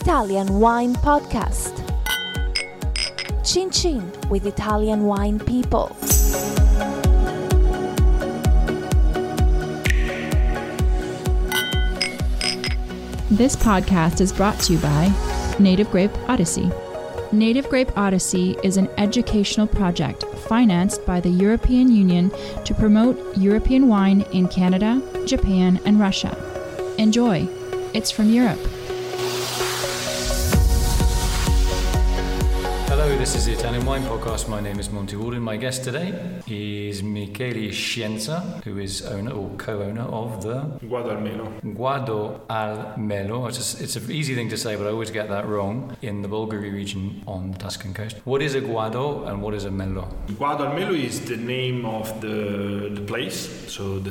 Italian Wine Podcast. Chin Chin with Italian wine people. This podcast is brought to you by Native Grape Odyssey. Native Grape Odyssey is an educational project financed by the European Union to promote European wine in Canada, Japan, and Russia. Enjoy! It's from Europe. This is the Italian Wine Podcast. My name is Monty Waldin. My guest today is Michele Scienza, who is owner or co-owner of the Guado almeno. Guado al Melo. It's, a, it's an easy thing to say, but I always get that wrong. In the Bolgheri region on the Tuscan coast. What is a Guado and what is a Melo? Guado al Melo is the name of the, the place, so the,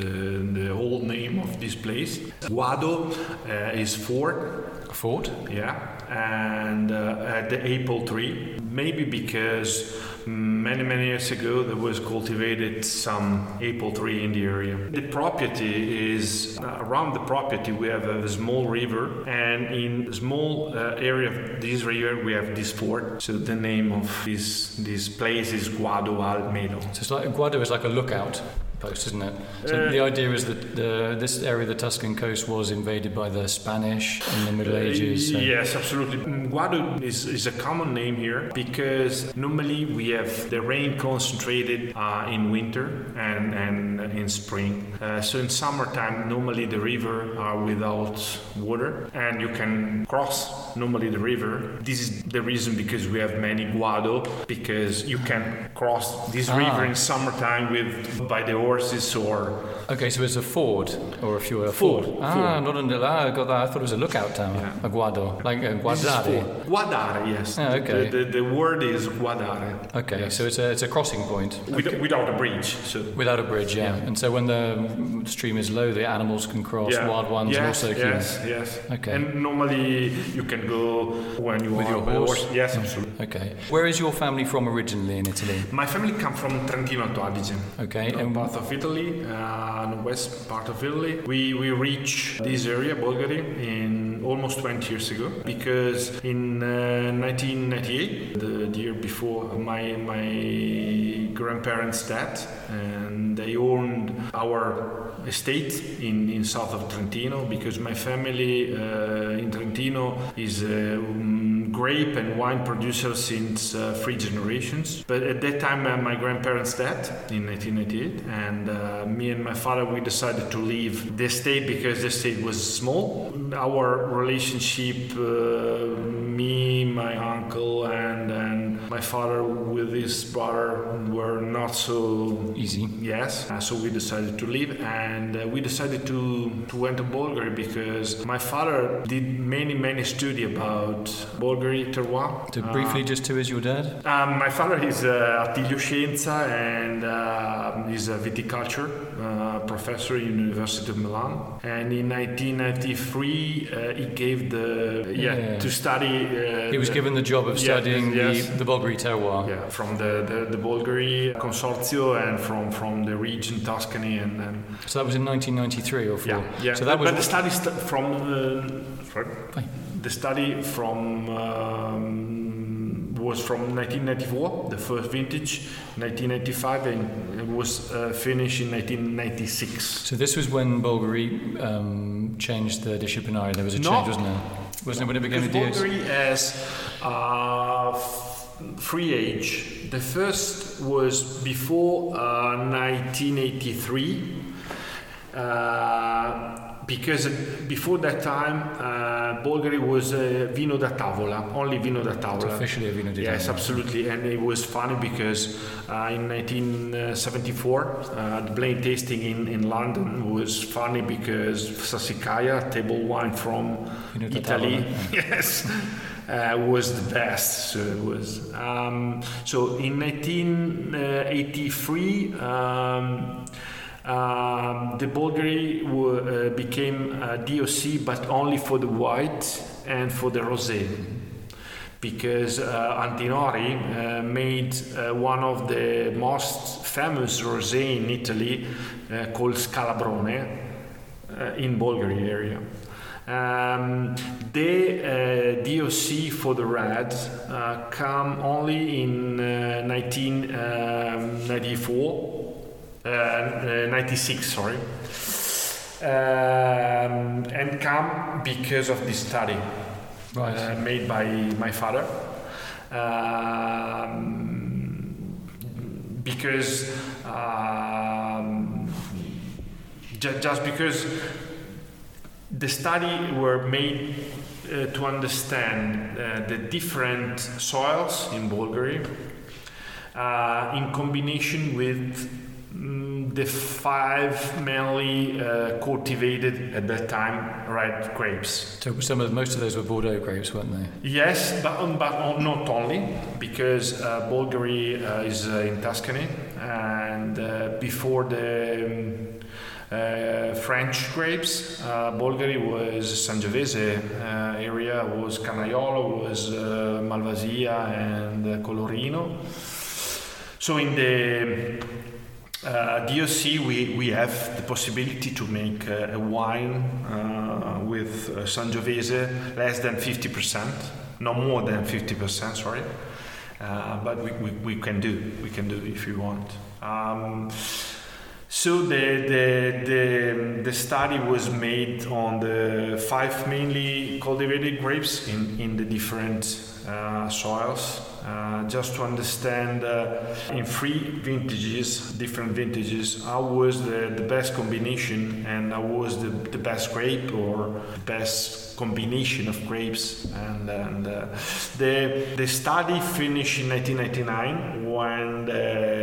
the whole name of this place. Guado uh, is fort, A fort? yeah, and uh, at the apple tree. Maybe because many many years ago there was cultivated some apple tree in the area. The property is uh, around the property we have a small river, and in small uh, area of this river we have this fort. So the name of this this place is Guado al Melo. So it's like Guado is like a lookout post, isn't it? So Uh, the idea is that the, this area of the Tuscan coast was invaded by the Spanish in the Middle Ages. so- Yes, absolutely. Guado is, is a common name here because normally we have the rain concentrated uh, in winter and, and in spring. Uh, so in summertime, normally the river are without water and you can cross normally the river. This is the reason because we have many Guado because you can cross this Ah. river in summertime with by the horses or Okay, so it's a ford, or if you were a Ford, ford. Ah, ford. not an ah, I got that. I thought it was a lookout tower, Yeah. a guado, like a This is guardare. for- Guadare, yes. Ah, okay. The, the, the word is guadare. Okay, Yes. so it's a it's a crossing point With, Without a bridge. So without a bridge, yeah. Yeah. And so when the stream is low, the animals can cross, Yeah. wild ones, yes, also yes, yes. Okay. And normally you can go when you With are your a horse? Yes, absolutely. Okay. Where is your family from originally in Italy? My family come from Trentino Alto Adige. Okay, north and part of Italy, uh, west part of Italy. We we reach this area, Bolgheri, in almost 20 years ago because in uh, 1998, the, the year before, my my grandparents died, and they owned our estate in, in south of Trentino because my family uh, in Trentino is a um, grape and wine producer since uh, three generations. But at that time, uh, my grandparents died in 1998, and uh, me and my father we decided to leave the estate because the estate was small. Our relationship, uh, me, my uncle, and and my father with his brother were not so easy. Yes, uh, so we decided to leave and uh, we decided to, to enter Bolgheri because my father did many, many study about Bolgheri terroir. So Uh, briefly, just who is your dad? um, my father is uh, Attilio Scienza and uh, he's a viticulture uh, professor in University of Milan. And in 1993, uh, he gave the yeah, Yeah. to study. Uh, He was given the job of Yeah, studying yes. the, the Bolgheri terroir. yeah, from the, the, the Bolgheri consortio and from, from the region Tuscany and, and So that was in 1993 or four. yeah, yeah. So that but, was but the study st- from uh, the study from um, was from 1994, the first vintage, 1995, and it was uh, finished in 1996. So this was when Bolgheri um, changed the disciplinary. There was a No. change, wasn't there? Wasn't it when it Because DS? Bolgheri has uh, free age. The first was before uh, 1983. Uh, because before that time, uh, Bolgheri was uh, vino da tavola, only vino da It's tavola. officially a Vino di Yes, absolutely. And it was funny because uh, in 1974, uh, the blind tasting in, in London was funny because Sassicaia, table wine from da Italy, Tavola, yes, uh, was the best. So it was. Um, so in 1983. Um, um, the Bolgheri uh, became DOC, but only for the white and for the rosé. Because uh, Antinori uh, made uh, one of the most famous rosé in Italy uh, called Scalabrone uh, in Bolgheri area. Um, the uh, DOC for the red uh, come only in uh, 1994, uh, uh, 96, sorry, um, and come because of this study Right. uh, made by my father. Um, because um, ju- just because the study were made uh, to understand uh, the different soils in Bolgheri uh, in combination with mm, the five mainly uh, cultivated at that time red grapes. So some of most of those were Bordeaux grapes, weren't they? Yes, but, um, but not only, because uh, Bolgheri uh, is uh, in Tuscany, and uh, before the um, uh, French grapes, uh, Bolgheri was Sangiovese uh, area, was Canaiolo, was uh, Malvasia, and uh, Colorino. So in the DOC, we, we have the possibility to make a wine with Sangiovese less than 50%, no more than 50%, sorry. But we, we, we can do, we can do if you want. Um, so the, the, the, the study was made on the five mainly cultivated grapes in, in the different uh, soils, uh, just to understand uh, in three vintages, different vintages, how was the, the best combination and how was the, the best grape or the best combination of grapes. And, and uh, the, the study finished in 1999 when the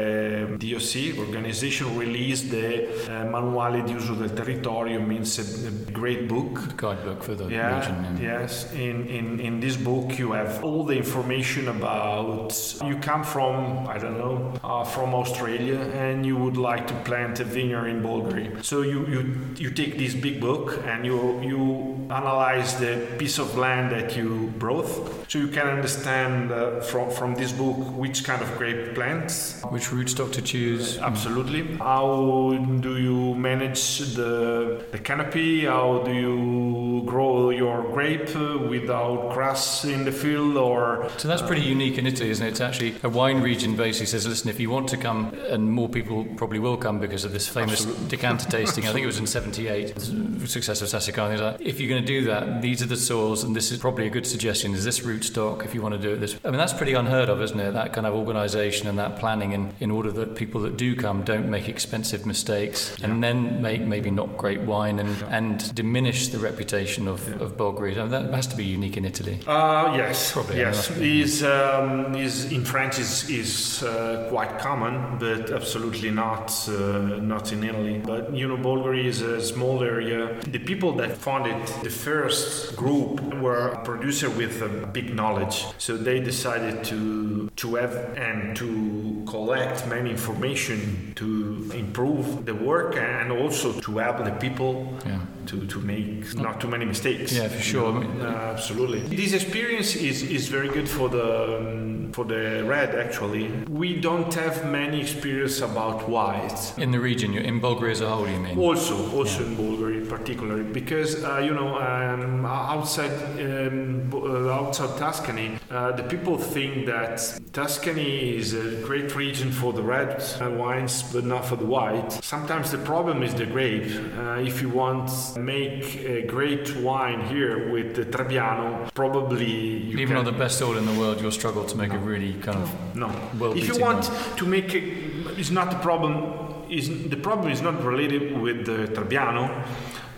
DOC organization released the uh, Manuale di uso del territorio, means a, a great book Guidebook for the yeah, region. yeah. yes. In, in in this book, you have all the information about. You come from I don't know uh, from Australia, and you would like to plant a vineyard in Bolgheri. So you you you take this big book and you you analyze the piece of land that you brought, so you can understand uh, from from this book which kind of grape plants Which rootstock to choose? Absolutely. How do you manage the, the canopy? How do you grow your grape uh, without grass in the field or So that's pretty unique in Italy, isn't it? It's actually a wine region basically says, listen, if you want to come, and more people probably will come because of this famous decanter tasting, I think it was in 78, success of Sassicaia. things like that. If you're going to do that, these are the soils, and this is probably a good suggestion, is this rootstock if you want to do it this. I mean, that's pretty unheard of, isn't it? That kind of organisation and that planning in, in order that people that do come don't make expensive mistakes and then make maybe not great wine and, and diminish the reputation of, of Bolgheri. I mean, that has to be unique in Italy. Uh, yes, Probably, yes. Is um, is in France is is uh, quite common, but absolutely not uh, not in Italy. But you know, Bolgheri is a small area. The people that founded the first group were a producer with a big knowledge, so they decided to to have and to collect many information to improve the work and also to help the people Yeah. to, to make not too many mistakes. Yeah, for sure. I mean, Uh, absolutely. This experience is, is very good for the um, for the red. Actually, we don't have many experience about white. In the region, in Bolgheri as a whole, you mean? Also, also in Bolgheri, particularly because uh, you know um, outside um, uh, outside Tuscany, uh, the people think that Tuscany is a great region for the red uh, wines, but not for the white. Sometimes the problem is the grape. Uh, if you want to make a great wine here with the Trebbiano, probably you Even on the best soil in the world, you'll struggle to make a really kind of no. well if you want one. to make it's not the problem. Is the problem is not related with the Trebbiano,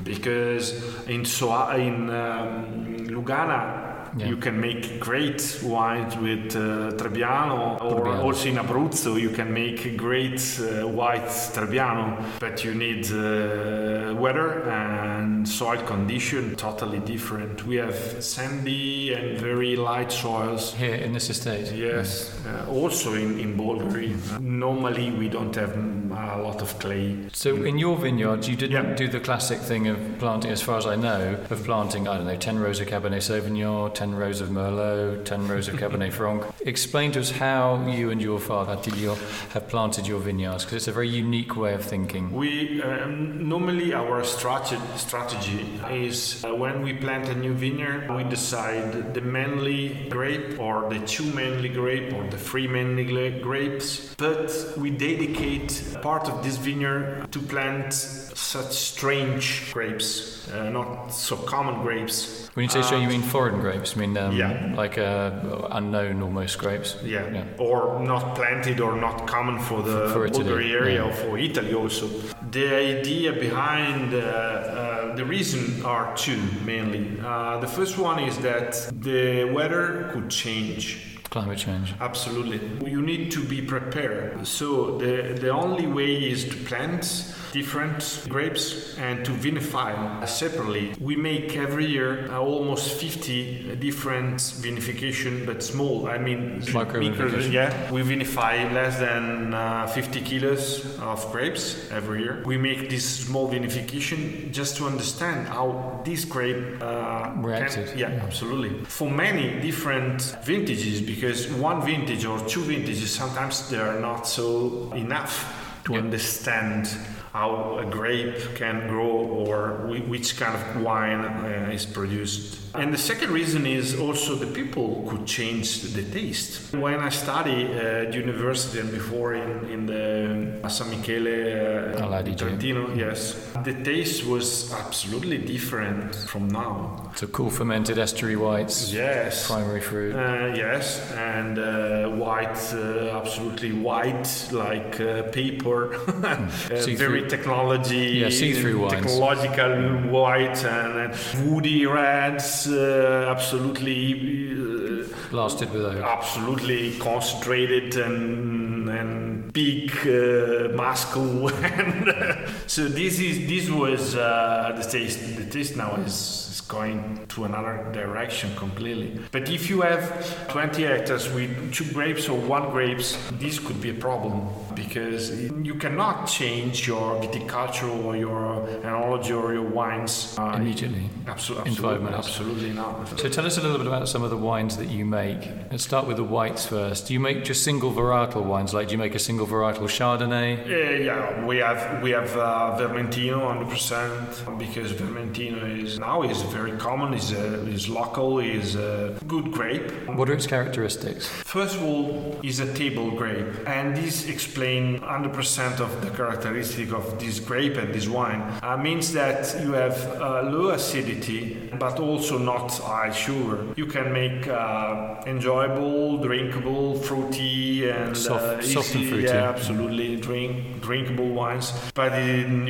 because in Soave in um, Lugana. Yeah. You can make great wines with uh, Trebbiano, or Trebbiano. also in Abruzzo you can make great uh, white Trebbiano, but you need uh, weather and soil condition totally different. We have sandy and very light soils, here in this estate. Yes, uh, also in, in Bolgheri. Normally, we don't have, a lot of clay. So in your vineyard, you didn't Yeah. do the classic thing of planting, as far as I know, of planting, I don't know, 10 rows of Cabernet Sauvignon, 10 rows of Merlot, 10 rows of Cabernet Franc. Explain to us how you and your father, Attilio, have planted your vineyards, because it's a very unique way of thinking. We um, normally our strategy strategy is uh, when we plant a new vineyard, we decide the mainly grape or the two mainly grape or the three mainly grapes, but we dedicate part of this vineyard to plant such strange grapes, uh, not so common grapes. When you say so, you mean foreign grapes? I mean, um, Yeah. like uh, unknown almost grapes? Yeah. Yeah. or not planted or not common for the For- for Bolgheri area yeah. or for Italy also. The idea behind uh, uh, the reason are two mainly. Uh, the first one is that the weather could change. Climate change. Absolutely. You need to be prepared. So the, the only way is to plant different grapes and to vinify separately. We make every year uh, almost 50 different vinification, but small. I mean, Micro vinification. yeah. We vinify less than uh, 50 kilos of grapes every year. We make this small vinification just to understand how this grape uh, can- Reacted. yeah, absolutely. For many different vintages, because one vintage or two vintages sometimes they are not so enough to Yeah. understand how a grape can grow or which kind of wine uh, is produced. And the second reason is also the people could change the taste. When I studied at university and before in, in the San Michele uh, Trentino, yes, the taste was absolutely different from now. So cool fermented estuary whites, Yes. primary fruit. Uh, yes, and uh, white, uh, absolutely white, like uh, paper. Uh, very technology, Yeah, see-through wines. technological white, and uh, woody reds, uh, absolutely. Uh, Blasted with oak. absolutely concentrated and and big uh, muscle and uh, so this is this was uh, the taste the taste now is going to another direction completely but if you have 20 hectares with two grapes or one grapes this could be a problem because you cannot change your viticulture or your enology or your wines uh, Immediately. absolutely in five minutes. absolutely not So tell us a little bit about some of the wines that you make. Let's start with the whites first. Do you make just single varietal wines? Like, do you make a single varietal Chardonnay? Uh, yeah, we have we have uh, Vermentino 100% because Vermentino is now is very common. is uh, is local. is a good grape. What are its characteristics? First of all, is a table grape, and this explain 100% of the characteristic of this grape and this wine. Uh, means that you have uh, low acidity, but also not high sugar. You can make uh, enjoyable, drinkable, fruity, and Soft- uh, soft and fruity. Yeah, absolutely drink drinkable wines. But uh,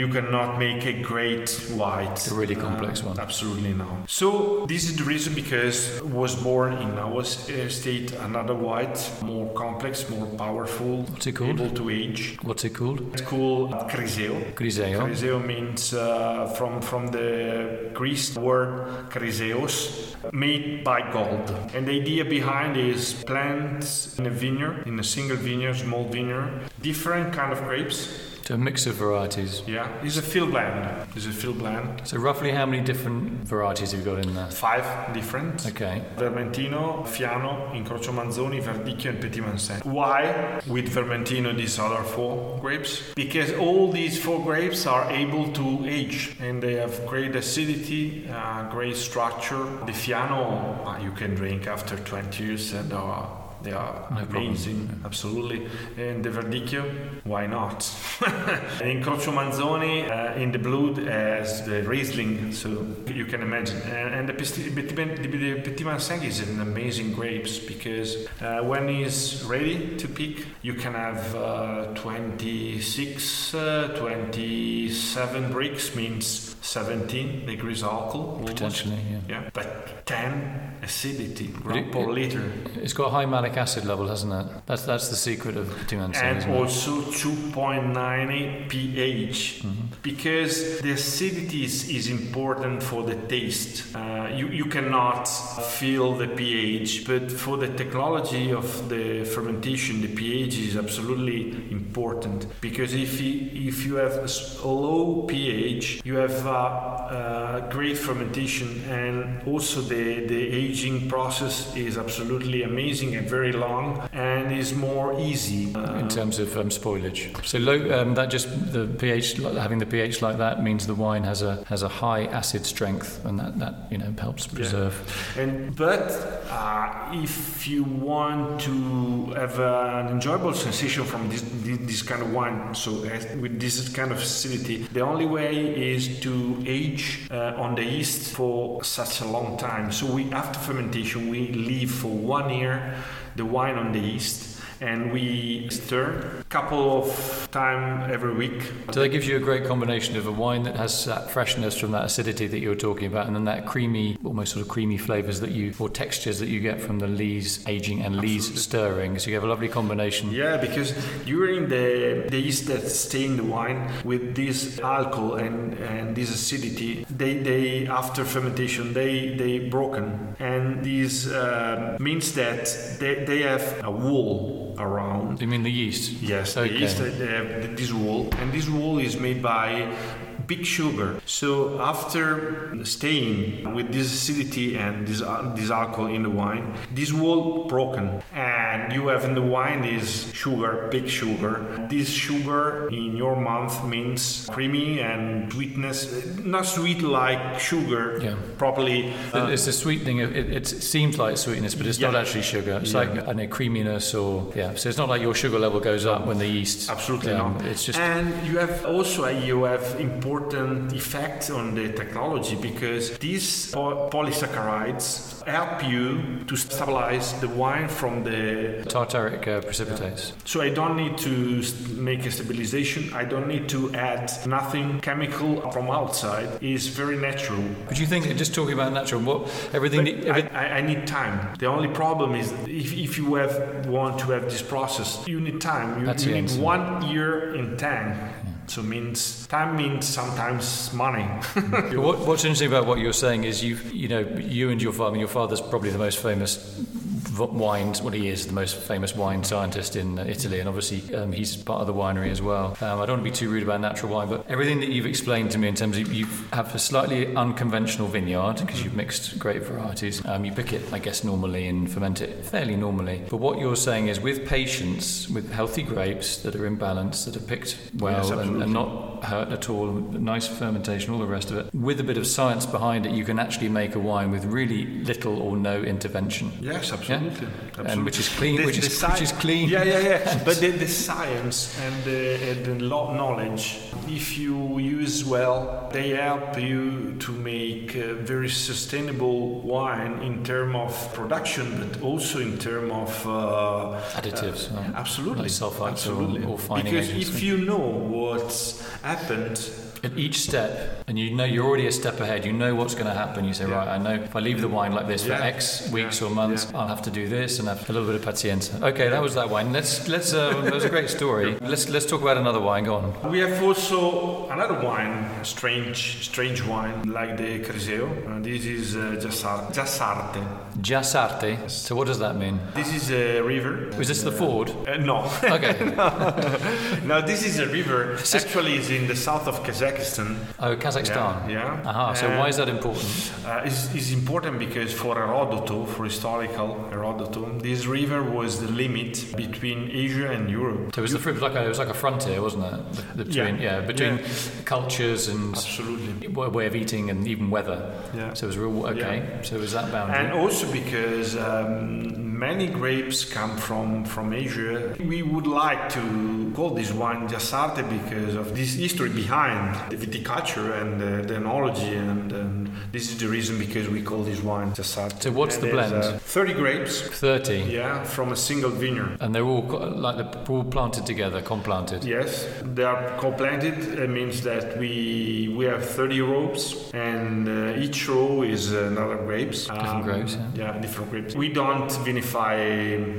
you cannot make a great white. A really complex one. Absolutely no. So this is the reason because was born in our uh, state another white, more complex, more powerful, What's it called? able to age. What's it called? It's called Criseo. Griseo. Criseo means uh, from from the Greek word chryseos, made by gold. And the idea behind is plants in a vineyard, in a single vineyard, small vineyard, different kind of grapes. So a mix of varieties. Yeah, it's a field blend. It's a field blend. So roughly how many different varieties have you got in there? Five different. Okay. Vermentino, Fiano, Incrocio Manzoni, Verdicchio, and Petit Manseng. Why with Vermentino these other four grapes? Because all these four grapes are able to age and they have great acidity, uh, great structure. The Fiano uh, you can drink after 20 years and uh, they are No problem. amazing, absolutely. And the Verdicchio, why not? and Incrocio Manzoni uh, in the blood as the Riesling, so you can imagine. And, and the, Petit Man- the, the Petit Manseng is an amazing grapes because uh, when it's ready to pick, you can have uh, 26, uh, 27 Brix, means 17 degrees alcohol. Potentially, yeah. Yeah, but 10 acidity, gram per liter. It's got high malic acid level, hasn't it? That's that's the secret of Timantine. and also 2.9 pH because the acidity is, is important for the taste. Uh, you, you cannot feel the pH, but for the technology of the fermentation, the pH is absolutely important because if you, if you have a low pH, you have uh, uh, great fermentation and also the, the aging process is absolutely amazing and very long and is more easy. Uh, in terms of um, spoilage. So low, um, that just the pH having the pH like that means the wine has a has a high acid strength, and that, that you know helps preserve. And but uh, if you want to have an enjoyable sensation from this, this, kind of wine, so with this kind of acidity, the only way is to age uh, on the yeast for such a long time. So we after fermentation we leave for one year the wine on the yeast. And we stir a couple of time every week. So that gives you a great combination of a wine that has that freshness from that acidity that you were talking about, and then that creamy, almost sort of creamy flavors that you or textures that you get from the lees aging and lees stirring. So you have a lovely combination. Yeah, because during the the yeast that stay in the wine with this alcohol and, and this acidity, they, they after fermentation they they broken, and this uh, means that they, they have a wall around. You mean the yeast? Yes, Okay. the yeast uh, this wall, and this wall is made by big sugar. So after staying with this acidity and this uh, this alcohol in the wine, this wall broken, and you have in the wine is sugar, big sugar. This sugar in your mouth means creamy and sweetness, not sweet like sugar. Yeah. Properly. uh, it's a sweetening. It, it seems like sweetness, but it's not actually sugar. It's Yeah. like I know creaminess or yeah. So it's not like your sugar level goes up when the yeast. Absolutely um, not. It's just and you have also you have important effect on the technology because these polysaccharides help you to stabilize the wine from the. tartaric uh, precipitates. So I don't need to make a stabilization. I don't need to add nothing chemical from outside. It's very natural. But you think just talking about natural, what everything? That- every- I, I, need time. The only problem is if, if you have want to have this process, you need time. You, That's you need one year in tank. So means time means sometimes money. What, what's interesting about what you're saying is you, you know, you and your father. Your father's probably the most famous wine. Well, he is the most famous wine scientist in uh, Italy, and obviously um, he's part of the winery as well. Um, I don't want to be too rude about natural wine, but everything that you've explained to me in terms of you have a slightly unconventional vineyard because you've mixed great varieties. Um, you pick it, I guess, normally and ferment it fairly normally. But what you're saying is with patience, with healthy grapes that are in balance, that are picked well Yes, and, and not hurt at all, nice fermentation, all the rest of it. With a bit of science behind it, you can actually make a wine with really little or no intervention. Yes, absolutely. Absolutely. And which is clean, which is- which is clean. Yeah, yeah, yeah. but the, the science and the, and the knowledge, if you use well, they help you to make a very sustainable wine in terms of production, but also in terms of uh, Additives, uh, absolutely, Like sulfites or- absolutely. or fining because if you know what's happened At each step, and you know you're already a step ahead, you know what's going to happen. You say, Yeah. right, I know if I leave the wine like this for X weeks Yeah. or months, Yeah. I'll have to do this and have a little bit of pacienza. Okay, that was that wine. Let's let's. Uh, that was a great story. Let's let's talk about another wine. Go on. We have also another wine, strange, strange wine like the Criseo. Uh, this is uh, Jassarte. Giassarte. So what does that mean? This is a river. Was this the Ford? Uh, no, Okay. no. This is a river. Actually, it's in the south of Kazakhstan. Oh, Kazakhstan. Yeah, yeah. Aha. So And, why is that important? Uh, it's, it's important because for Herodoto, for historical Herodoto, this river was the limit between Asia and Europe. So it was, the, it was like a, it was like a frontier, wasn't it? Between, yeah. Yeah. between Yeah. cultures and Absolutely. way of eating and even weather. Yeah. So it was real okay. So it was that boundary. And also because um, many grapes come from, from Asia, we would like to call this wine Jassarte because of this history behind the viticulture and the, the enology and, and This is the reason because we call this wine Jassarte. So what's And the blend? uh, 30 grapes, 30. yeah, from a single vineyard. And they're all like they're all planted together, complanted. Yes, they are co-planted. It means that we we have 30 rows, and uh, each row is another grapes. Different grapes, Yeah, different grapes. We don't vinify.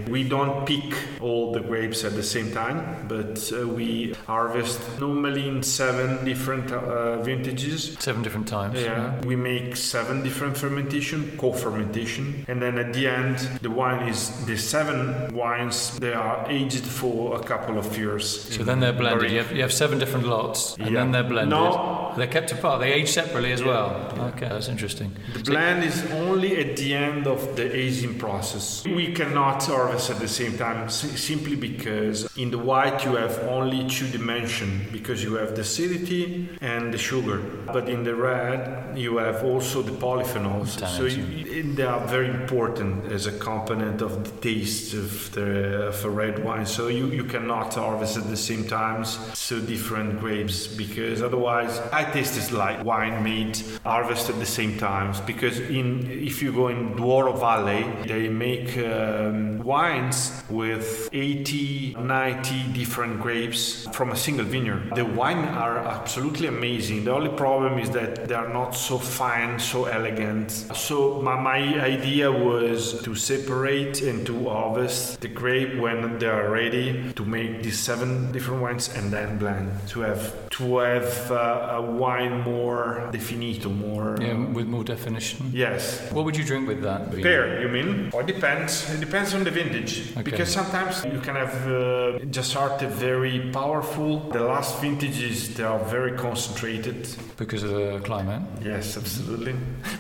We don't pick all the grapes at the same time, but uh, we harvest normally in seven different uh, vintages. Seven different times. Yeah, we make seven different fermentation, co-fermentation, and then at the end, the wine is the seven wines. They are aged for a couple of years. So then they're blended. You have, you have seven different lots, and Yeah. then they're blended. No. They're kept apart. They age separately as well. Okay, that's interesting. The blend is only at the end of the aging process. We cannot harvest at the same time simply because in the white you have only two dimension because you have the acidity and the sugar. But in the red you have also the polyphenols. So you, they are very important as a component of the taste of the of a red wine. So you, you cannot harvest at the same times so different grapes because otherwise I taste is like wine made harvested at the same times because in if you go in Douro Valley they make uh, um, wines with 80 90 different grapes from a single vineyard. The wine are absolutely amazing. The only problem is that they are not so fine, so elegant. So my, my idea was to separate and to harvest the grape when they are ready to make these seven different wines and then blend to have to have uh, a wine more definito, more Yeah, with more definition. yes. What would you drink with that? Pear, you mean? Well, it depends. It depends on the vintage. Okay. Because sometimes you can have uh, Jassarte very powerful. The last vintages they are very concentrated. Because of the climate. Yes, absolutely.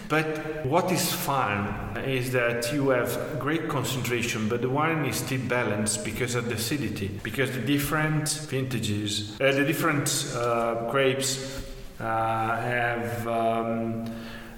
But what is fun is that you have great concentration, but the wine is still balanced because of the acidity. Because the different vintages, uh, the different uh, grapes uh, have. Um,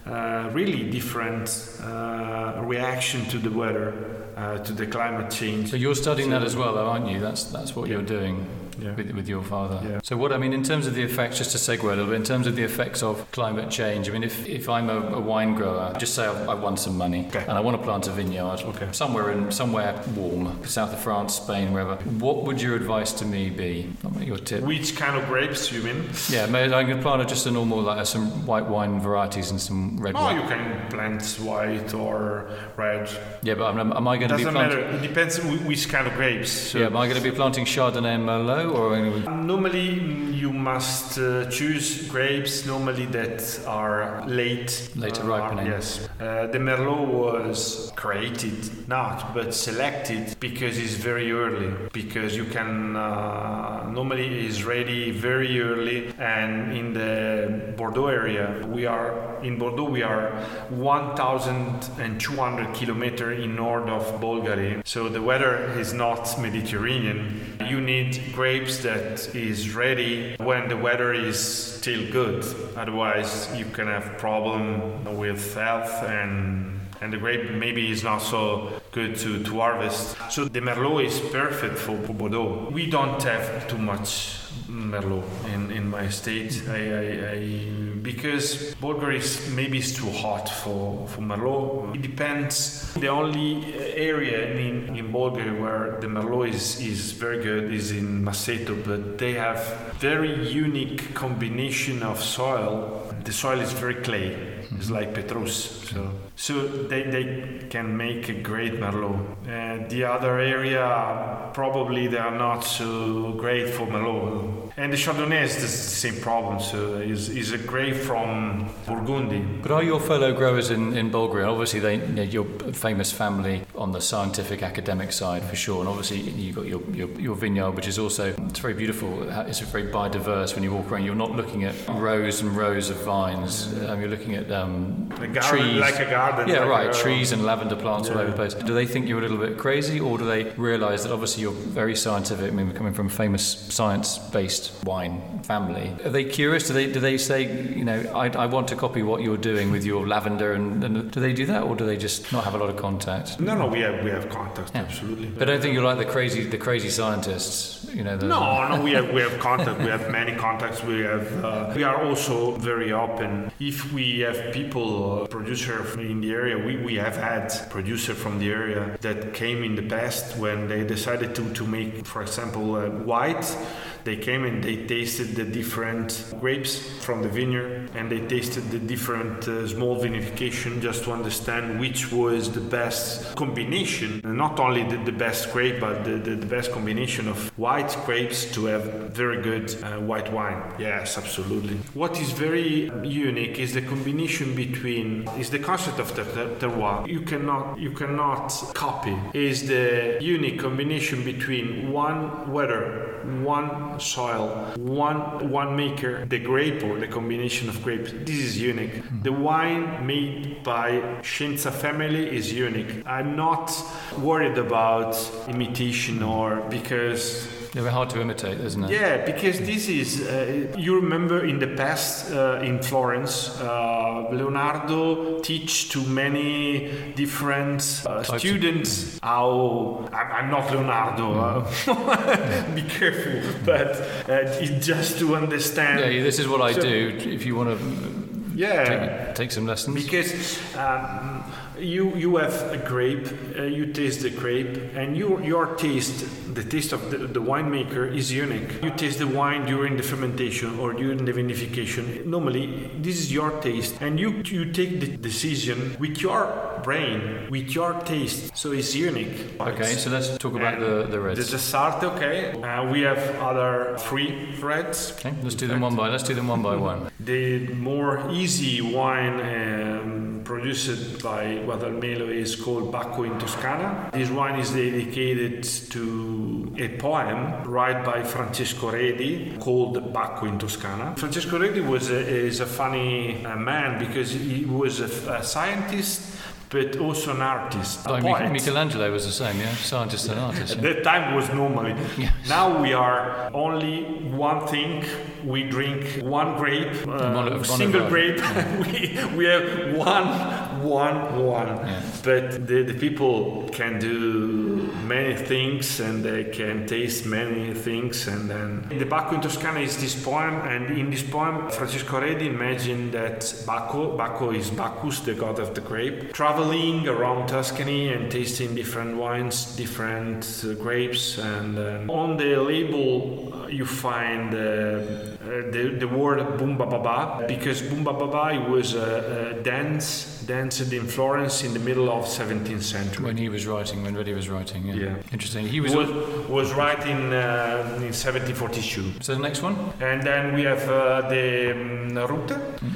uh, really different uh, reaction to the weather, uh, to the climate change. So you're studying that as well, though, aren't you? That's that's what you're doing Yeah. with, with your father. Yeah. So what I mean in terms of the effects, just to segue a little bit, in terms of the effects of climate change. I mean, if, if I'm a, a wine grower, just say I've, I've won some money Okay. and I want to plant a vineyard Okay. somewhere in somewhere warm, south of France, Spain, wherever. What would your advice to me be? Your tip? Which kind of grapes you mean? Yeah, maybe I could plant just a normal, like some white wine varieties and some red wine. Oh, wine. you can plant white or red. Yeah, but am, am I going to be Doesn't planting? matter. It depends which kind of grapes. So Yeah, am I going to be planting Chardonnay and Merlot, or Normally, you must uh, choose grapes normally that are late. Later uh, ripening. Yes. Uh, the Merlot was created, not, but selected because it's very early. Because you can, uh, normally is ready very early. And in the Bordeaux area, we are, in Bordeaux, we are 1,200 kilometer in north of Bolgheri. So the weather is not Mediterranean. You need grapes that is ready when the weather is still good. Otherwise, you can have problem with health and and the grape maybe is not so good to, to harvest. So the Merlot is perfect for Bordeaux. We don't have too much Merlot in, in my state. I, I, I because Bolgheri is maybe is too hot for, for Merlot. It depends. The only area in, in Bolgheri where the Merlot is, is very good is in Masseto, but they have very unique combination of soil. The soil is very clay. It's mm-hmm. like Petrus. So, so they, they can make a great Merlot. Uh, the other area, probably they are not so great for Merlot. And the Chardonnay is the same problem. So is is a grape from Burgundy. But are your fellow growers in, in Bolgheri, obviously they, you know, you're famous family on the scientific academic side for sure, and obviously you've got your, your, your vineyard, which is also, it's very beautiful, it's very biodiverse when you walk around, you're not looking at rows and rows of vines, um, you're looking at um, garden, trees. like a garden. Yeah, like right, a- trees and lavender plants all over the place. Do they think you're a little bit crazy, or do they realise that obviously you're very scientific, I mean, we're coming from a famous science-based wine family. Are they curious? Do they do they say, you know, I, I want to copy what you're doing with your lavender, and, and do they do that, or do they just not have a lot of contact? No, no, we have we have contact Yeah. absolutely. But I don't think you're like the crazy the crazy scientists, you know. No, no, we have we have contact. We have many contacts. We have. Uh, we are also very open. If we have people, uh, producer in the area, we, we have had producer from the area that came in the past when they decided to to make, for example, uh, white. They came and they tasted the different grapes from the vineyard, and they tasted the different uh, small vinification just to understand which was the best combination. And not only the, the best grape, but the, the, the best combination of white grapes to have very good uh, white wine. Yes, absolutely. What is very unique is the combination between is the concept of the ter- terroir. You cannot you cannot copy. Is the unique combination between one weather, one soil, one one maker, the grape or the combination of grapes. This is unique. Hmm. The wine made by Scienza family is unique. I'm not worried about imitation or because They're hard to imitate, isn't it? yeah, because this is, uh, you remember in the past uh, in Florence, uh, Leonardo teach to many different uh, Types of- students how, I'm, I'm not Leonardo, uh, be careful, but uh, just to understand. Yeah, this is what I So- do. If you want to Yeah. take, take some lessons. Because um, you you have a grape, uh, you taste the grape, and your your taste, the taste of the, the winemaker is unique. You taste the wine during the fermentation or during the vinification. Normally, this is your taste, and you you take the decision with your brain, with your taste. So it's unique. Okay, so let's talk about the the reds. There's a Sartre, okay. Uh, we have other three reds. Okay, let's do them one by. Let's do them one by one. The more easy wine um, produced by Guado al Melo is called Bacco in Toscana. This wine is dedicated to a poem written by Francesco Redi called Bacco in Toscana. Francesco Redi was a, is a funny uh, man because he was a, a scientist but also an artist, Like. Michelangelo was the same, yeah, scientist and artist. At that time was normally. Yes. Now we are only one thing. We drink one grape, uh, Mono- single grape. we, we have one, one, one. Yeah. But the, the people can do many things and they can taste many things. And then the Bacco in Toscana is this poem, and in this poem, Francesco Redi imagined that Bacco, Bacco is Bacchus, the god of the grape, traveling around Tuscany and tasting different wines, different uh, grapes. And uh, on the label, uh, you find uh, the, the word Bumba Baba because Bumba Baba was a, a dance danced in Florence in the middle of 17th century. When he was writing, when Redi was writing, yeah. Yeah. Interesting. He was. was, was in, uh, in 1742. So the next one? And then we have uh, the um, Rute.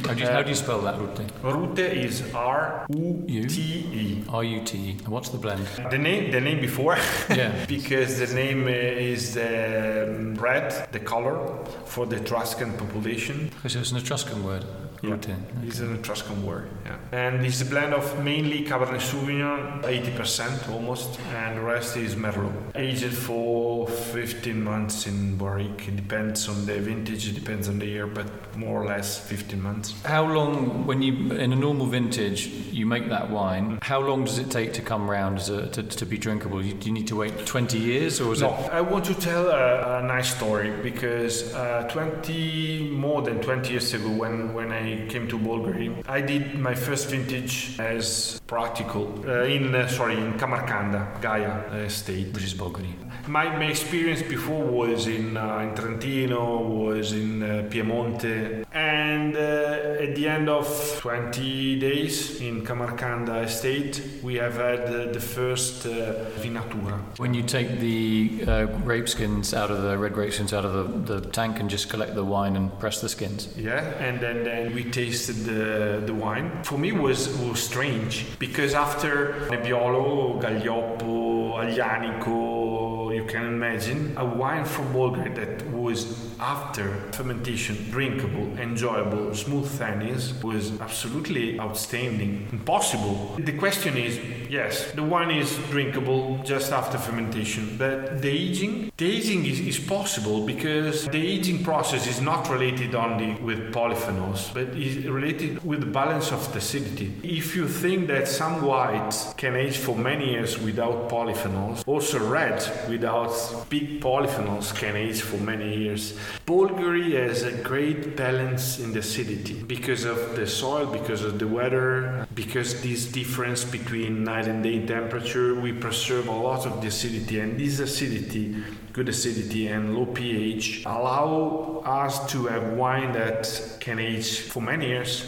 How do you, how do you spell that, Rutte? Rute is R U T E. R U T E. And what's the blend? The name, the name before, Yeah. because the name uh, is the um, red, the color for the Etruscan population. Because it's an Etruscan word. Yeah. Rutte. It's an Etruscan word, yeah. And it's a blend of mainly Cabernet Sauvignon, 80% almost, and the rest is Merlot. Aged for 15 months in barrique. It depends on the vintage, it depends on the year, but more or less 15 months. How long, when you, in a normal vintage, you make that wine, how long does it take to come round as a, to, to be drinkable? You, do you need to wait 20 years or is No, it? I want to tell a, a nice story because uh, 20 more than 20 years ago, when, when I came to Bolgheri, I did my first vintage as practical uh, in uh, sorry in Camarcanda, Gaja uh, state. Which is Bolgheri. My, my experience before was in, uh, in Trentino, was in uh, Piemonte, and uh, at the end of 20 days in Ca' Marcanda estate, we have had uh, the first uh, vinatura. When you take the uh, grape skins out of the red grape skins out of the, the tank and just collect the wine and press the skins. Yeah, and then, then we tasted the, the wine. For me, was was strange because after Nebbiolo, Gaglioppo, Aglianico, you can imagine a wine from Bolgheri that was after fermentation drinkable, enjoyable, smooth tannins was absolutely outstanding, impossible. The question is, yes, the wine is drinkable just after fermentation, but the aging, the aging is, is possible because the aging process is not related only with polyphenols, but is related with the balance of the acidity. If you think that some whites can age for many years without polyphenols, also reds without big polyphenols can age for many years. Bolgheri has a great balance in the acidity because of the soil, because of the weather, because this difference between night and day temperature, we preserve a lot of the acidity, and this acidity, good acidity and low pH, allow us to have wine that can age for many years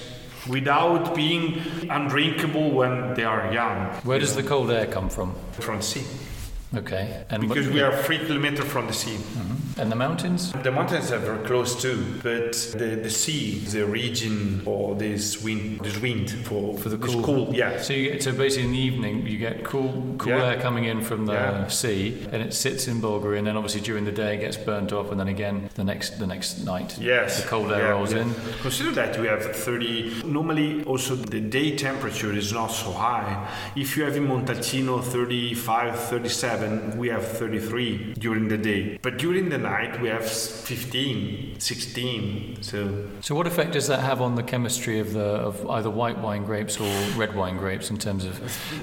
without being undrinkable when they are young. Where does the cold air come from? From sea. Okay. And Because we are three kilometers from the sea. Mm-hmm. and the mountains? The mountains are very close too, but the, the sea, the region for this wind, this wind for, For the cool- cool, yeah. So you get so basically in the evening you get cool cool Yeah. air coming in from the Yeah. sea and it sits in Bolgheri and then obviously during the day it gets burnt off and then again the next the next night Yes. the cold air yeah, rolls in. Consider that we have 30. Normally, also the day temperature is not so high. If you have in Montalcino 35, 37, we have 33 during the day. But during the night, we have 15, 16. So So what effect does that have on the chemistry of the of either white wine grapes or red wine grapes in terms of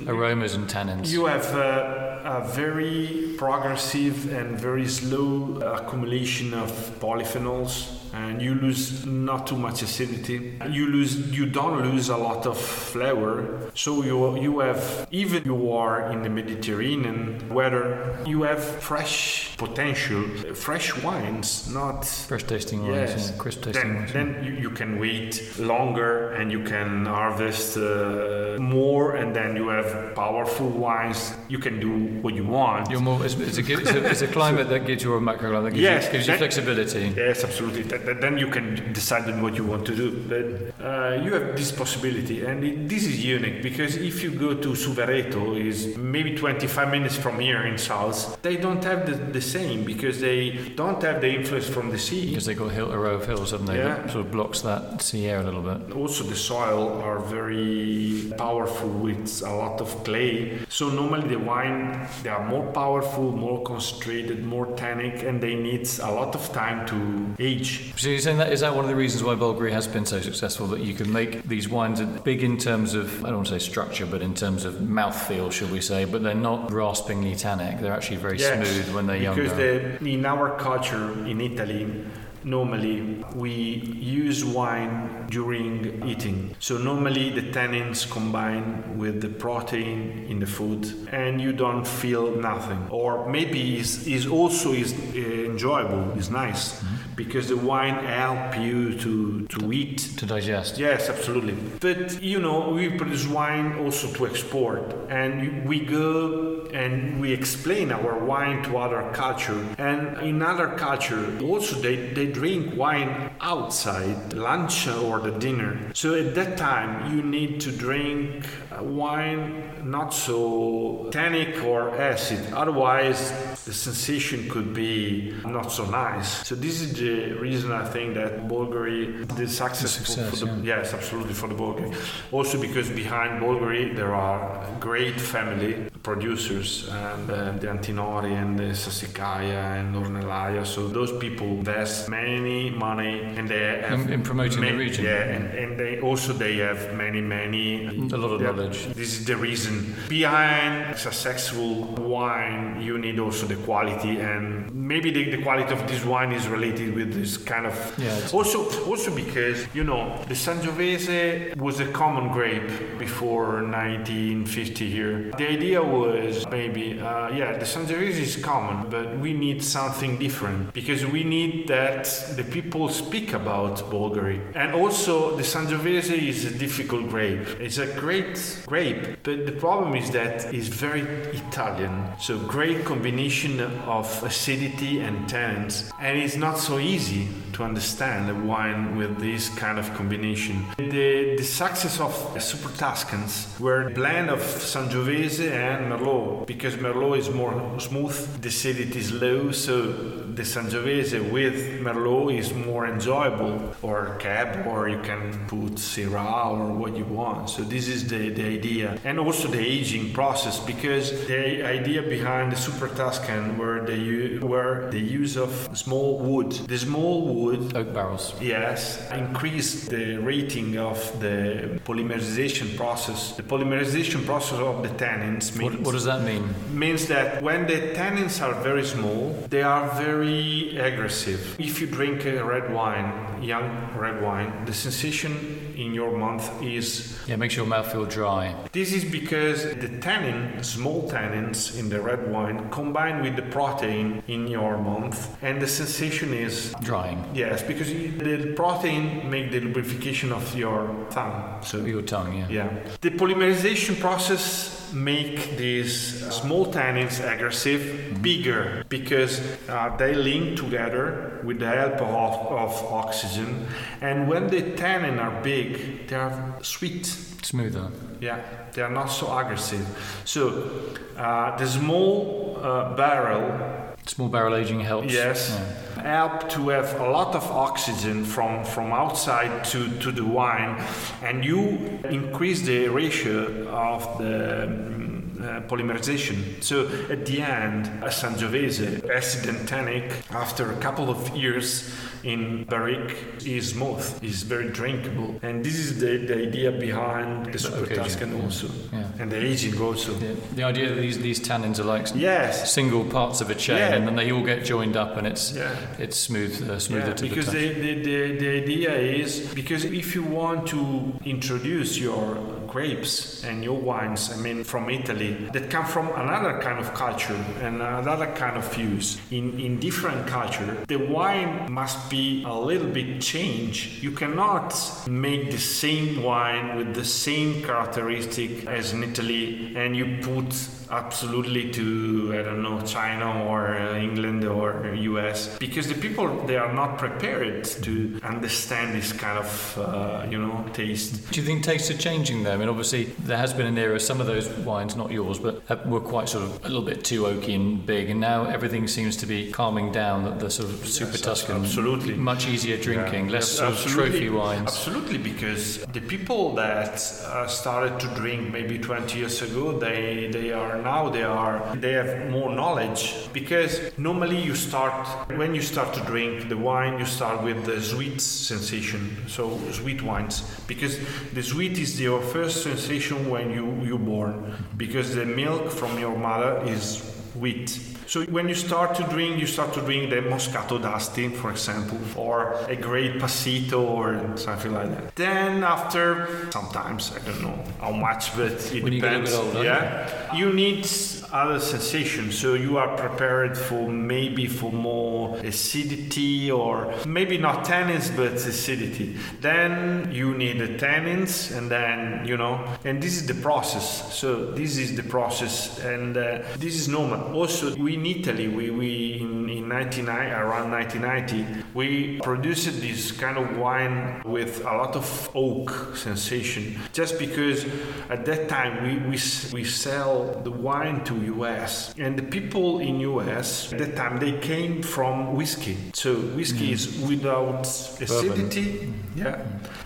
aromas and tannins? You have a, a very progressive and very slow uh, accumulation of polyphenols, and you lose not too much acidity. You lose, you don't lose a lot of flavor. So you you have even you are in the Mediterranean weather, you have fresh potential, fresh wines, not Fresh tasting wines, Yes. yeah, crisp tasting then, wines. then you, you can wait longer and you can harvest uh, more, and then you have powerful wines. You can do what you want. You're more, it's, it's, a, it's, a, it's a climate that gives you a macroclimate that gives Yes, you, gives you flexibility. Yes, absolutely. Th- th- then you can decide on what you want to do. But uh, you have this possibility, and it, this is unique because if you go to Suvereto, is maybe 25 minutes from here in south, they don't have the, the same because they don't have the influence from the sea. Because they've got a, hill, a row of hills, haven't they? Yeah. That sort of blocks that sea air a little bit. Also, the soil are very powerful with a lot of clay. So normally the wine they are more powerful, more concentrated, more tannic, and they need a lot of time to age. So you're saying that is that one of the reasons why Bolgheri has been so successful that you can make these wines big in terms of I don't want to say structure, but in terms of mouthfeel, should we say? But they're not raspingly tannic. They're actually very Yes, smooth when they're because the, in our culture in Italy, normally we use wine during eating. So normally the tannins combine with the protein in the food, and you don't feel nothing. Or maybe is is also is uh, enjoyable, is nice, Mm-hmm. because the wine help you to to eat. to digest. Yes, absolutely. But you know, we produce wine also to export, and we go and we explain our wine to other culture. And in other culture, also they, they drink wine outside lunch or the dinner. So at that time, you need to drink uh, wine not so tannic or acid. Otherwise, the sensation could be not so nice. So this is the reason I think that Bolgheri is successful success, for the, yeah. yes, absolutely for the Bolgheri. Also because behind Bolgheri there are great family producers and uh, the Antinori and the Sassicaia and Ornellaia. So those people invest many money and they have In- in promoting the region. Yeah, and, and they also they have many many A lot of yeah, knowledge. This is the reason behind successful wine. You need also the quality, and maybe the, the quality of this wine is related with this kind of. Yeah, Also, also because you know the Sangiovese was a common grape before 1950 here. The idea was maybe, uh, yeah, the Sangiovese is common, but we need something different because we need that the people speak about Bolgheri. And also, the Sangiovese is a difficult grape. It's a great grape, but the problem is that it's very Italian. So, great combination of acidity and tannins, and it's not so easy to understand a wine with this kind of combination. The, the success of Super Tuscans were blend of Sangiovese and Merlot because Merlot is more smooth, the acidity is low, so the Sangiovese with Merlot is more enjoyable, or Cab, or you can put Syrah or what you want. So this is the, the idea, and also the aging process because the idea behind the Super Tuscan were the were the use of small wood. The small wood Oak barrels. Yes, increase the rating of the polymerization process. The polymerization process of the tannins means, What, what does that mean? means that when the tannins are very small, they are very aggressive. If you drink a red wine, young red wine, the sensation in your mouth is Yeah, makes your mouth feel dry. this is because the tannin, small tannins in the red wine, combine with the protein in your mouth, and the sensation is Drying. Yes, because the protein make the lubrication of your tongue. So Your tongue, yeah. yeah, the polymerization process make these small tannins aggressive bigger because uh, they link together with the help of, of oxygen, and when the tannin are big, they are sweet. Smoother. Yeah, they are not so aggressive. So uh, the small uh, barrel Small barrel aging helps. Yes. Yeah. Help to have a lot of oxygen from, from outside to, to the wine, and you increase the ratio of the uh, polymerization. So at the end, a Sangiovese, acid and tannic, after a couple of years in barrique, is smooth, is very drinkable, and this is the, the idea behind the Super occasion, Tuscan yeah. also, Yeah. and the aging also. The, the idea that these, these tannins are like Yes. single parts of a chain Yeah. and then they all get joined up and it's Yeah. it's smooth uh, smoother Yeah, to the because touch. the, the, the, the idea is because if you want to introduce your grapes and your wines, I mean from Italy, that come from another kind of culture and another kind of use in, in different culture, the wine must be a little bit changed. You cannot make the same wine with the same characteristic as in Italy and you put absolutely to I don't know China or uh, England or US because the people they are not prepared to understand this kind of uh, you know taste. Do you think tastes are changing though? I mean, obviously there has been an era. Some of those wines, not yours, but uh, were quite sort of a little bit too oaky and big, and now everything seems to be calming down. The, the sort of super Tuscan, absolutely. much easier drinking, less Yes, sort of trophy wines. Absolutely, because the people that uh, started to drink maybe 20 years ago, they they are now they are they have more knowledge because normally you start when you start to drink the wine, you start with the sweet sensation, so sweet wines, because the sweet is your first sensation when you you born, because the milk from your mother is wheat. So when you start to drink, you start to drink the Moscato d'Asti, for example, or a great Passito or something like that. Then after, sometimes, I don't know how much, but it When you depends. bit older. yeah, you need other sensations. So you are prepared for maybe for more acidity or maybe not tannins, but acidity. Then you need the tannins, and then you know, and this is the process. So this is the process, and uh, this is normal. Also, we in Italy, we, we in, in 99, around 1990, we produced this kind of wine with a lot of oak sensation, just because at that time we, we, we sell the wine to US, and the people in US at that time they came from whiskey. So whiskey is without acidity, yeah,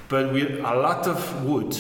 but with a lot of wood.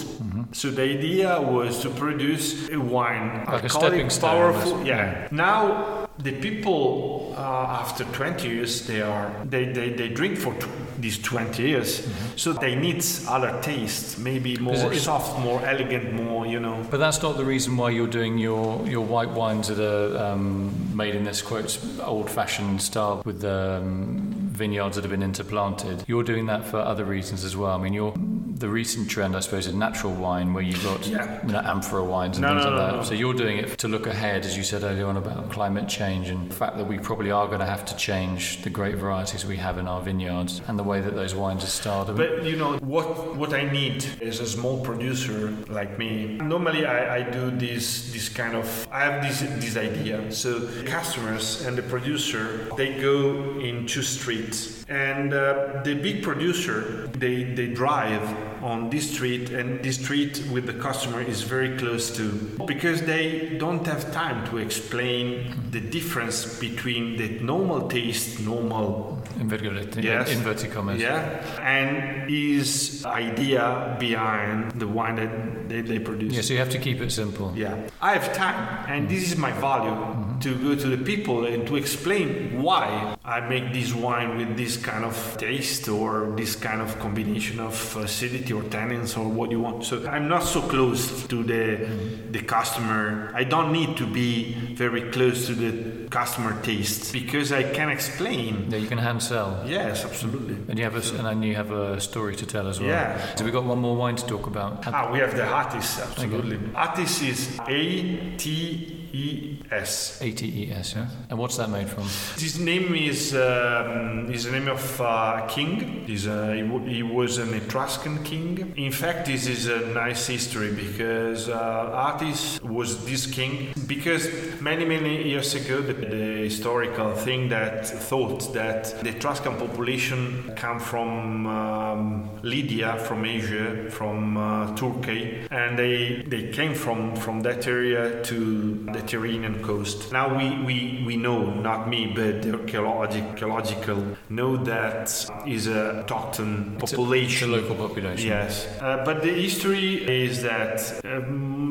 So the idea was to produce a wine, Like a alcoholic, stepping powerful. Yeah. Now the people uh, after 20 years they are they, they, they drink for tw- these 20 years, so they need other tastes, maybe more soft, more elegant, more you know. But that's not the reason why you're doing your, your white wines that are um, made in this quote old-fashioned style with um, vineyards that have been interplanted. You're doing that for other reasons as well. I mean, you're the recent trend, I suppose, in natural wine, where you've got Yeah. you know, amphora wines and No, things no, like no, that. So you're doing it to look ahead, as you said earlier on about climate change and the fact that we probably are going to have to change the great varieties we have in our vineyards and the way that those wines are styled. But you know what? What I need is a small producer like me. Normally, I, I do this this kind of. I have this this idea. So customers and the producer they go in two streets, and uh, the big producer they they drive on this street, and this street with the customer is very close to because they don't have time to explain the difference between the normal taste, normal Inverted, Yes. inverted commas. yeah, and his idea behind the wine that they, they produce. Yeah, so you have to keep it simple. Yeah, I have time, and this is my value Mm-hmm. To go to the people and to explain why I make this wine with this kind of taste or this kind of combination of acidity or tannins or what you want. So I'm not so close to the the customer. I don't need to be very close to the customer taste because I can explain. Yeah, you can hand sell. Yes, absolutely. And you have a, and then you have a story to tell as well. Yeah. So we've got one more wine to talk about. Ah, we have the Atis, absolutely. Atis is A T E S. ATES, yeah. And what's that made from? His name is um, is the name of uh, king. He's a, he, w- he was an Etruscan king. In fact, this is a nice history because uh, Attis was this king because many many years ago the, the historical thing that thought that the Etruscan population come from um, Lydia, from Asia, from uh, Turkey, and they they came from from that area to the Tyrrhenian coast. Now we, we, we know, not me, but the archaeologic, archaeological know that is a autochthon a- population. It's a local population. Yes, uh, but the history is that uh,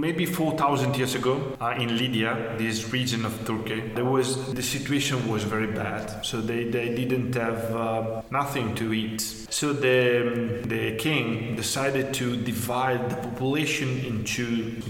maybe 4,000 years ago uh, in Lydia, this region of Turkey, there was the situation was very bad. So they, they didn't have uh, nothing to eat. So the the king decided to divide the population into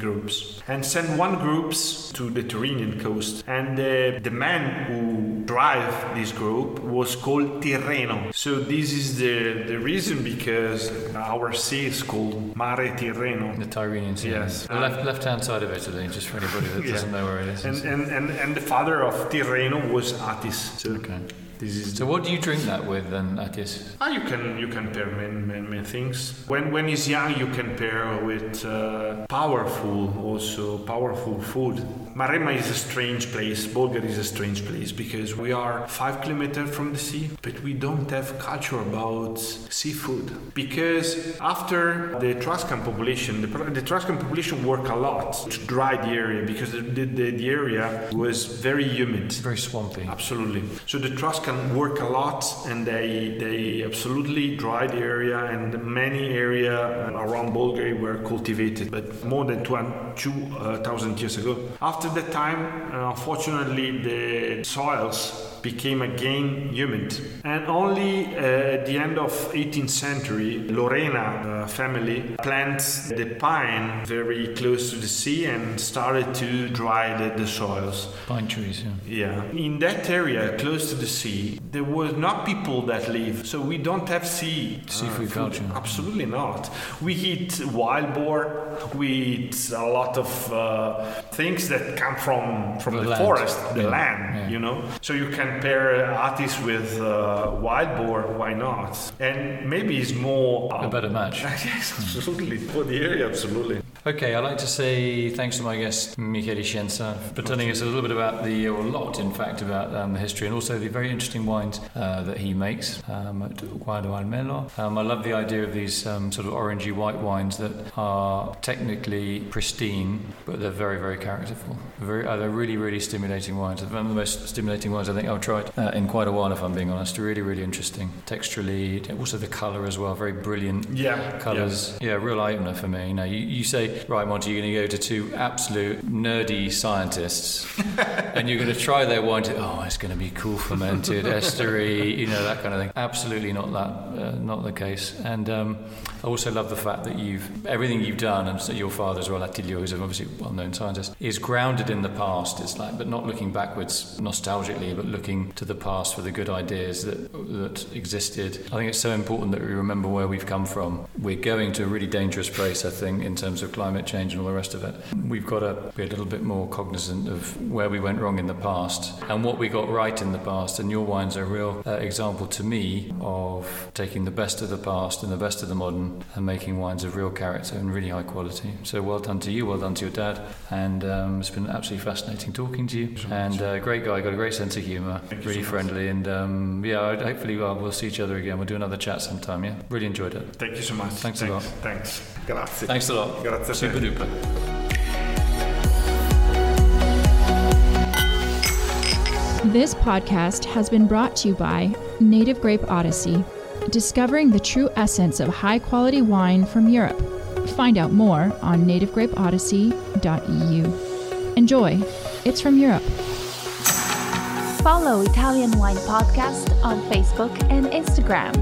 groups and send one groups to the Tyrrhenian coast. And the the man who drive this group was called Tirreno. So this is the the reason because our sea is called Mare Tirreno. The Tyrrhenian Sea. Yes. Left left hand side of Italy, just for anybody that Yeah. doesn't know where it is. And, and, and, and the father of Tirreno was Attis. So okay. this is So what do you drink that with then, Atis? Ah, you can you can pair many, many, many things. When when he's young, you can pair with uh, powerful also powerful food. Maremma is a strange place. Bolgheri is a strange place because we are five kilometers from the sea, but we don't have culture about seafood. Because after the Etruscan population, the, the Etruscan population worked a lot to dry the area because the, the, the area was very humid. Very swampy. Absolutely. So the Etruscan work a lot, and they they absolutely dry the area, and many area around Bolgheri were cultivated, but more than two two uh, thousand years ago. After that time, uh, unfortunately, the soils became again humid, and only uh, at the end of 18th century, Lorena uh, family planted the pine very close to the sea and started to dry the, the soils. Pine trees, yeah. Yeah. In that area close to the sea, there were not people that live. So we don't have sea uh, Seafood food. culture. Absolutely not. We eat wild boar. We eat a lot of uh, things that come from from The the, forest, the Yeah, land. yeah. You know. So you can pair Atis with uh, wild boar. Why not? And maybe it's more A better match. yes, absolutely for the area. Absolutely. Okay, I'd like to say thanks to my guest Michele Scienza for telling us a little bit about the, or a lot in fact, about um, the history and also the very interesting wines uh, that he makes um, at Guado al Melo. Um, I love the idea of these um, sort of orangey white wines that are technically pristine, but they're very, very characterful. Very, uh, they're really, really stimulating wines. They're one of the most stimulating wines I think Tried uh, in quite a while, if I'm being honest. Really, really interesting. Texturally, also the colour as well, very brilliant Yeah. colours. Yeah, yeah, real eye opener for me. You know, you, you say, right, Monty, you're going to go to two absolute nerdy scientists, and you're going to try their wine. To, oh, it's going to be cool fermented, estery, you know, that kind of thing. Absolutely not that, uh, not the case. And um, I also love the fact that you've everything you've done, and so your father as well, Attilio, who's obviously a well-known scientist, is grounded in the past. It's like, but not looking backwards nostalgically, but looking looking to the past for the good ideas that that existed. I think it's so important that we remember where we've come from. We're going to a really dangerous place, I think, in terms of climate change and all the rest of it. We've got to be a little bit more cognizant of where we went wrong in the past and what we got right in the past. And your wine's are a real uh, example to me of taking the best of the past and the best of the modern and making wines of real character and really high quality. So well done to you, well done to your dad, and um, it's been absolutely fascinating talking to you. And uh, great guy, got a great sense of humour, really so friendly, and um, yeah, hopefully well, we'll see each other again. We'll do another chat sometime. Yeah, really enjoyed it. Thank you so much. Thanks a lot. Thanks. Grazie. Thanks a lot. Grazie. Super duper. This podcast has been brought to you by Native Grape Odyssey, discovering the true essence of high quality wine from Europe. Find out more on nativegrapeodyssey.eu. Enjoy, it's from Europe. Follow Italian Wine Podcast on Facebook and Instagram.